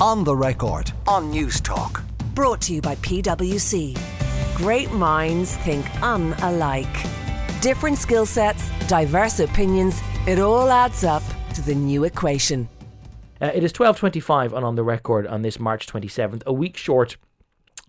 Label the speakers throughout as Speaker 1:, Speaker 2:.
Speaker 1: On the record on Newstalk.
Speaker 2: Brought to you by PwC. Great minds think unalike. Different skill sets, diverse opinions, it all adds up to the new equation.
Speaker 3: Uh, it is 12.25 and on the record on this March 27th, a week short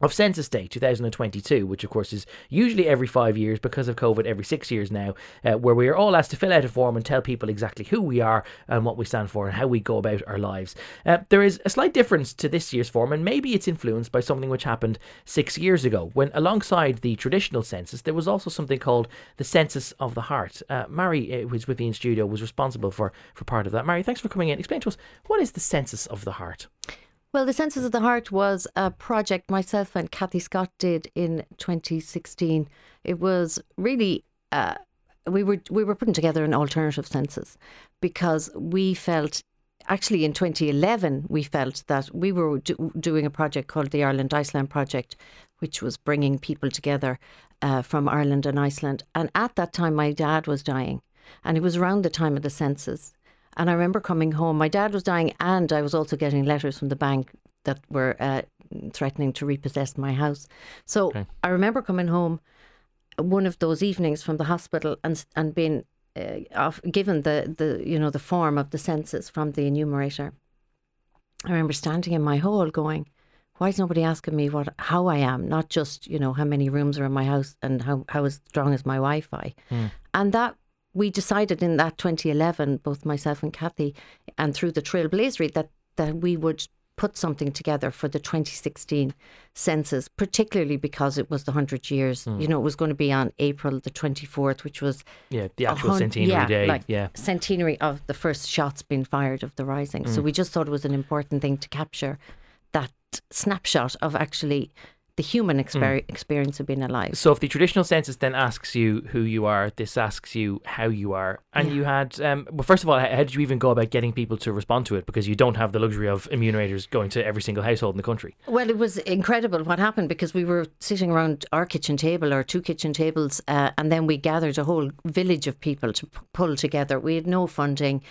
Speaker 3: of Census Day 2022, which of course is usually every five years because of COVID, every six years now, uh, where we are all asked to fill out a form and tell people exactly who we are and what we stand for and how we go about our lives. Uh, there is a slight difference to this year's form, and maybe it's influenced by something which happened six years ago, when alongside the traditional census, there was also something called the Census of the Heart. Uh, Mary, uh, who's with me in studio, was responsible for, for part of that. Mary, thanks for coming in. Explain to us what is the Census of the Heart?
Speaker 4: Well, the Census of the Heart was a project myself and Kathy Scott did in 2016. It was really uh, we were we were putting together an alternative census because we felt actually in 2011 we felt that we were do, doing a project called the Ireland Iceland project which was bringing people together uh, from Ireland and Iceland and at that time my dad was dying and it was around the time of the census and I remember coming home. My dad was dying, and I was also getting letters from the bank that were uh, threatening to repossess my house. So okay. I remember coming home one of those evenings from the hospital and and being uh, off, given the, the you know the form of the census from the enumerator. I remember standing in my hall going, "Why is nobody asking me what how I am? Not just you know how many rooms are in my house and how how strong is my Wi-Fi." Mm. And that we decided in that 2011, both myself and Kathy, and through the Trailblazery, that that we would put something together for the 2016 census, particularly because it was the 100 years. Mm. You know, it was going to be on April the 24th, which was.
Speaker 3: Yeah, the actual centenary
Speaker 4: yeah,
Speaker 3: day.
Speaker 4: Like
Speaker 3: yeah.
Speaker 4: Centenary of the first shots being fired of the Rising. Mm. So we just thought it was an important thing to capture that snapshot of actually the human hmm. exper- mm. experience of being alive.
Speaker 3: So, if the traditional census then asks you who you are, this asks you how you are, and yeah. you had, um, well, first of all, how did you even go about getting people to respond to it? Because you don't have the luxury of enumerators going to every single household in the country.
Speaker 4: Well, it was incredible what happened because we were sitting around our kitchen table or two kitchen tables, uh, and then we gathered a whole village of people to p- pull together. We had no funding,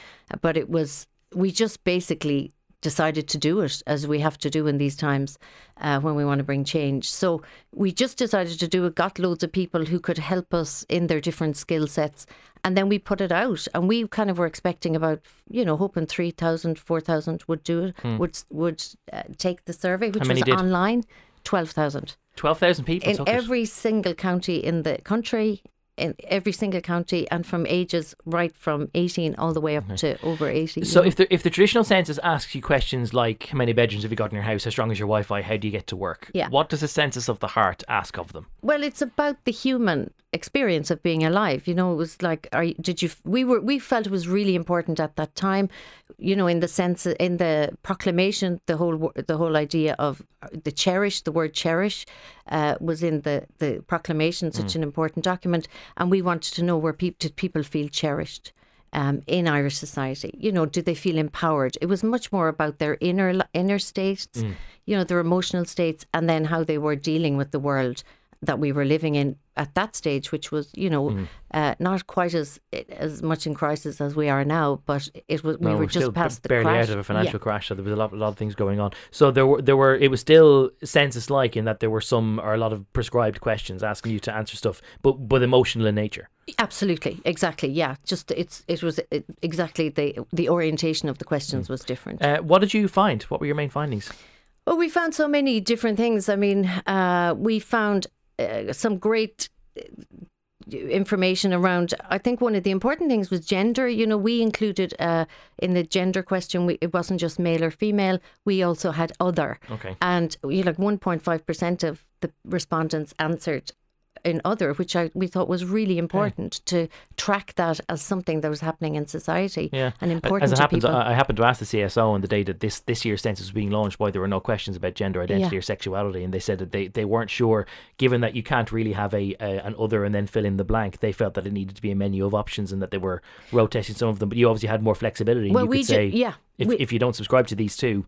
Speaker 4: but it was we just basically decided to do it as we have to do in these times uh, when we want to bring change. So we just decided to do it, got loads of people who could help us in their different skill sets. And then we put it out, and we kind of were expecting about, you know, hoping 3,000, 4,000 would do it, hmm. would would uh, take the survey, which was did? online. 12,000.
Speaker 3: 12,000 people
Speaker 4: in every it. single county in the country in every single county and from ages right from 18 all the way up to over 80.
Speaker 3: So if the if the traditional census asks you questions like how many bedrooms have you got in your house, how strong is your Wi-Fi, how do you get to work?
Speaker 4: Yeah.
Speaker 3: What does the census of the heart ask of them?
Speaker 4: Well, it's about the human experience of being alive. You know, it was like, are, did you? We were we felt it was really important at that time. You know, in the sense in the proclamation, the whole the whole idea of the cherish, the word cherish, uh, was in the the proclamation, such mm. an important document, and we wanted to know where people did people feel cherished. Um, in Irish society, you know, do they feel empowered? It was much more about their inner inner states, mm. you know, their emotional states, and then how they were dealing with the world that we were living in at that stage, which was, you know, mm. uh, not quite as as much in crisis as we are now, but it was we
Speaker 3: no,
Speaker 4: were just past
Speaker 3: b- barely
Speaker 4: the
Speaker 3: barely out of a financial yeah. crash, so there was a lot, a lot of things going on. So there were there were it was still census like in that there were some or a lot of prescribed questions asking you to answer stuff, but but emotional in nature.
Speaker 4: Absolutely, exactly, yeah. Just it's it was it, exactly the the orientation of the questions mm. was different.
Speaker 3: Uh, what did you find? What were your main findings?
Speaker 4: Well, we found so many different things. I mean, uh, we found uh, some great uh, information around i think one of the important things was gender. You know we included uh, in the gender question we, it wasn't just male or female we also had other.
Speaker 3: Okay.
Speaker 4: And you know, like 1.5% of the respondents answered in other, which I we thought was really important okay. to track that as something that was happening in society
Speaker 3: yeah.
Speaker 4: and important.
Speaker 3: As it
Speaker 4: to
Speaker 3: happens,
Speaker 4: people.
Speaker 3: I happened to ask the CSO on the day that this this year's census was being launched why there were no questions about gender identity yeah. or sexuality, and they said that they, they weren't sure, given that you can't really have a, a an other and then fill in the blank. They felt that it needed to be a menu of options and that they were rotating some of them. But you obviously had more flexibility.
Speaker 4: Well,
Speaker 3: you
Speaker 4: we
Speaker 3: could say,
Speaker 4: yeah,
Speaker 3: if,
Speaker 4: we,
Speaker 3: if you don't subscribe to these two,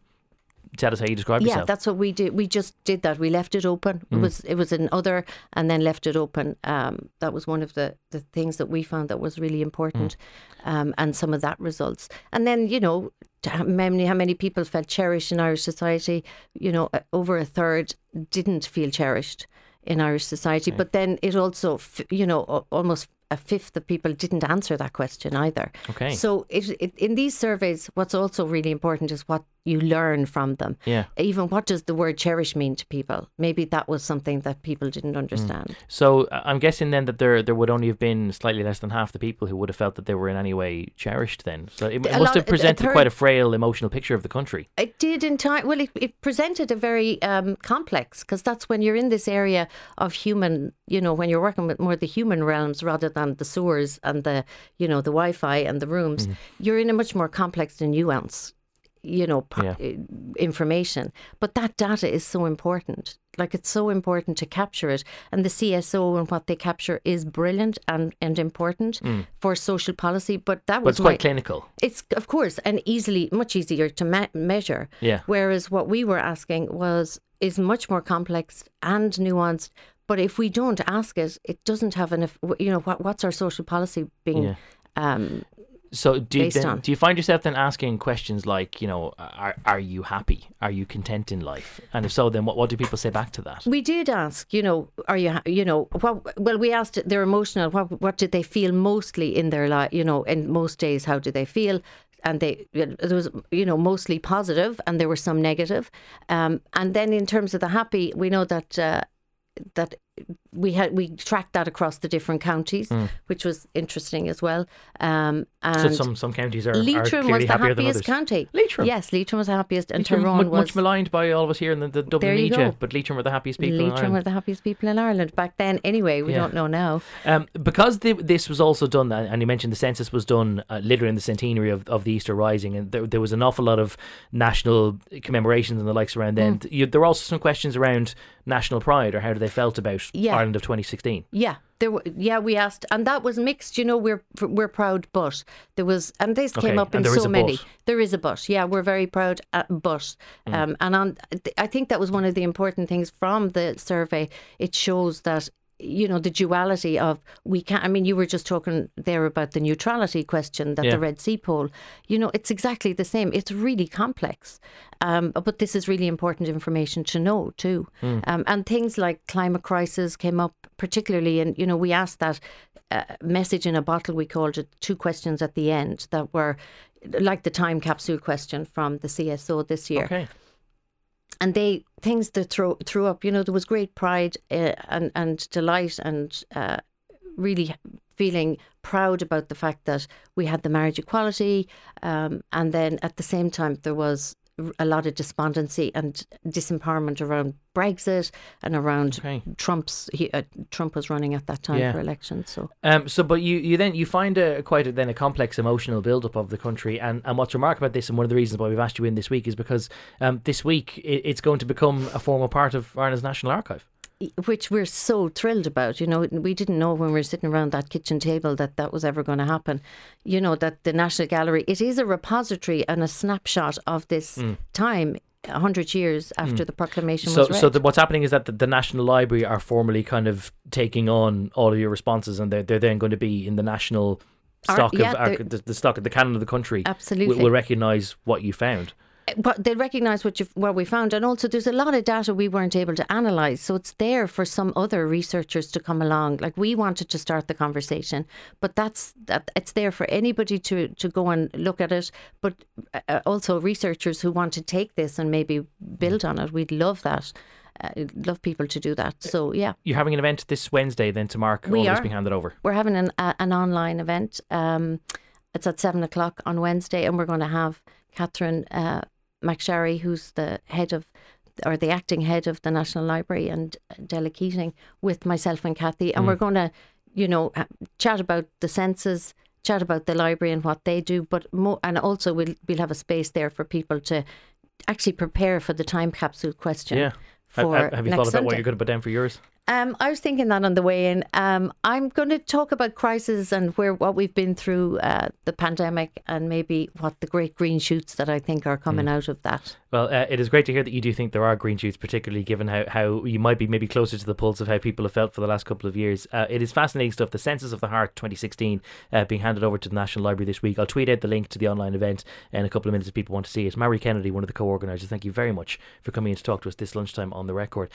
Speaker 3: tell us how you describe
Speaker 4: yeah,
Speaker 3: yourself.
Speaker 4: Yeah, that's what we did. We just did that. We left it open. Mm. It was it was an other, and then left it open. Um, that was one of the the things that we found that was really important, mm. um, and some of that results. And then you know how many how many people felt cherished in Irish society. You know, uh, over a third didn't feel cherished in Irish society. But then it also, you know, almost a fifth of people didn't answer that question either.
Speaker 3: Okay.
Speaker 4: So it, it, in these surveys, what's also really important is what you learn from them.
Speaker 3: Yeah.
Speaker 4: Even what does the word cherish mean to people? Maybe that was something that people
Speaker 3: Mm.
Speaker 4: didn't understand.
Speaker 3: So uh, I'm guessing then that there there would only have been slightly less than half the people who would have felt that they were in any way cherished. Then, so it, it must
Speaker 4: lot-
Speaker 3: have
Speaker 4: a- a
Speaker 3: presented
Speaker 4: third-
Speaker 3: quite a frail emotional picture of the country.
Speaker 4: It did in time. Well, it, it presented a very um, complex because that's when you're in this area of human. You know, when you're working with more the human realms rather than the sewers and the you know the Wi-Fi and the rooms. You're in a much more complex and nuance. You know,
Speaker 3: Yeah.
Speaker 4: uh, information. But that data is so important. Like it's so important to capture it, and the CSO and what they capture is brilliant and and important for social policy. But that
Speaker 3: But
Speaker 4: was
Speaker 3: it's quite
Speaker 4: my-
Speaker 3: clinical.
Speaker 4: it's of course and easily much easier to me- measure.
Speaker 3: Yeah.
Speaker 4: Whereas what we were asking was is much more complex and nuanced. But if we don't ask it, it doesn't have enough. You know what? What's our social policy being?
Speaker 3: Yeah.
Speaker 4: Um,
Speaker 3: So do you, then, do you find yourself then asking questions like, you know, are are you happy? Are you content in life? And if so, then what, what do people say back to that?
Speaker 4: we did ask. You know, are you? You know, what? Well, we asked their emotional. What? What did they feel mostly in their life? You know, in most days, how do they feel? And they, it was, you know, mostly positive, and there were some negative. Um, and then in terms of the happy, we know that uh, that we had we tracked that across the different counties, which was interesting as well. Um,
Speaker 3: Hmm. So some some counties are, are
Speaker 4: Leitrim
Speaker 3: clearly
Speaker 4: was the happiest county.
Speaker 3: Leitrim?
Speaker 4: yes, Leitrim was the happiest, and
Speaker 3: Leitrim,
Speaker 4: Tyrone
Speaker 3: mu-
Speaker 4: was
Speaker 3: much maligned by all of us here in the, the Dublin media, but Leitrim were the happiest people in
Speaker 4: Leitrim
Speaker 3: Ireland.
Speaker 4: were the happiest people in Ireland back then. Anyway, we
Speaker 3: Yeah.
Speaker 4: don't know now.
Speaker 3: Um, because the, this was also done, and you mentioned the census was done uh, literally in the centenary of, of the Easter Rising, and there, there was an awful lot of national commemorations and the likes around then.
Speaker 4: Mm.
Speaker 3: You, there were also some questions around national pride or how they felt about
Speaker 4: Yeah.
Speaker 3: Ireland of 2016.
Speaker 4: Yeah, there. Were, yeah, we asked, and that was mixed. You know, we're we're proud, but there was, and this
Speaker 3: Okay,
Speaker 4: came up in
Speaker 3: and there is
Speaker 4: so many.
Speaker 3: but.
Speaker 4: There is a but. Yeah, we're very proud, at, but,
Speaker 3: Mm.
Speaker 4: um, and on, I think that was one of the important things from the survey. It shows that. You know the duality of we can't. I mean, you were just talking there about the neutrality question that
Speaker 3: Yeah.
Speaker 4: the Red C poll. You know, it's exactly the same. It's really complex, um, but this is really important information to know too. Um, and things like climate crisis came up particularly, and you know, we asked that uh, message in a bottle. We called it two questions at the end that were like the time capsule question from the CSO this year
Speaker 3: Okay.
Speaker 4: And they things that throw threw up. You know, there was great pride uh, and and delight and uh, really feeling proud about the fact that we had the marriage equality, um, and then at the same time there was a lot of despondency and disempowerment around Brexit and around
Speaker 3: Okay.
Speaker 4: Trump's. He, uh, Trump was running at that time
Speaker 3: Yeah.
Speaker 4: for election, so
Speaker 3: Um, so, but you, you then you find a quite a, then a complex emotional build-up of the country, and, and what's remarkable about this, and one of the reasons why we've asked you in this week is because um, this week it, it's going to become a formal part of Ireland's National Archive.
Speaker 4: Which we're so thrilled about. You know, we didn't know when we were sitting around that kitchen table that that was ever going to happen. You know, that the National Gallery, it is a repository and a snapshot of this mm. time. A hundred years after mm. the proclamation
Speaker 3: So,
Speaker 4: was read.
Speaker 3: so the, what's happening is that the, the National Library are formally kind of taking on all of your responses, and they're they're then going to be in the national
Speaker 4: Ar-
Speaker 3: stock
Speaker 4: yeah,
Speaker 3: of the, the stock of the canon of the country.
Speaker 4: Absolutely.
Speaker 3: will, will recognise what you found.
Speaker 4: But they recognise what what we found, and also there's a lot of data we weren't able to analyse, so it's there for some other researchers to come along. Like we wanted to start the conversation, but that's that it's there for anybody to to go and look at it. But uh, also researchers who want to take this and maybe build on it, we'd love that. Uh, love people to do that. So yeah,
Speaker 3: You're having an event this Wednesday then to mark
Speaker 4: We
Speaker 3: all this
Speaker 4: are.
Speaker 3: being handed over.
Speaker 4: we're having an uh, an online event. Um, it's at seven o'clock on Wednesday, and we're going to have Catherine uh, McSharry, who's the head of or the acting head of the National Library, and uh, Della Keating with myself and Kathy, and we're mm. going to, you know, uh, chat about the census, chat about the library and what they do, but more, and also we'll we'll have a space there for people to actually prepare for the time capsule question.
Speaker 3: Yeah.
Speaker 4: For
Speaker 3: ha- have you thought about what you're going to put down for yours?
Speaker 4: Um, I was thinking that on the way in. Um, I'm going to talk about crisis and where what we've been through uh, the pandemic and maybe what the great green shoots that I think are coming
Speaker 3: Mm.
Speaker 4: out of that.
Speaker 3: Well, uh, it is great to hear that you do think there are green shoots, particularly given how, how you might be maybe closer to the pulse of how people have felt for the last couple of years. Uh, it is fascinating stuff. The Census of the Heart 2016 uh, being handed over to the National Library this week. I'll tweet out the link to the online event in a couple of minutes if people want to see it. Mary Kennedy, one of the co organisers, thank you very much for coming in to talk to us this lunchtime on the record.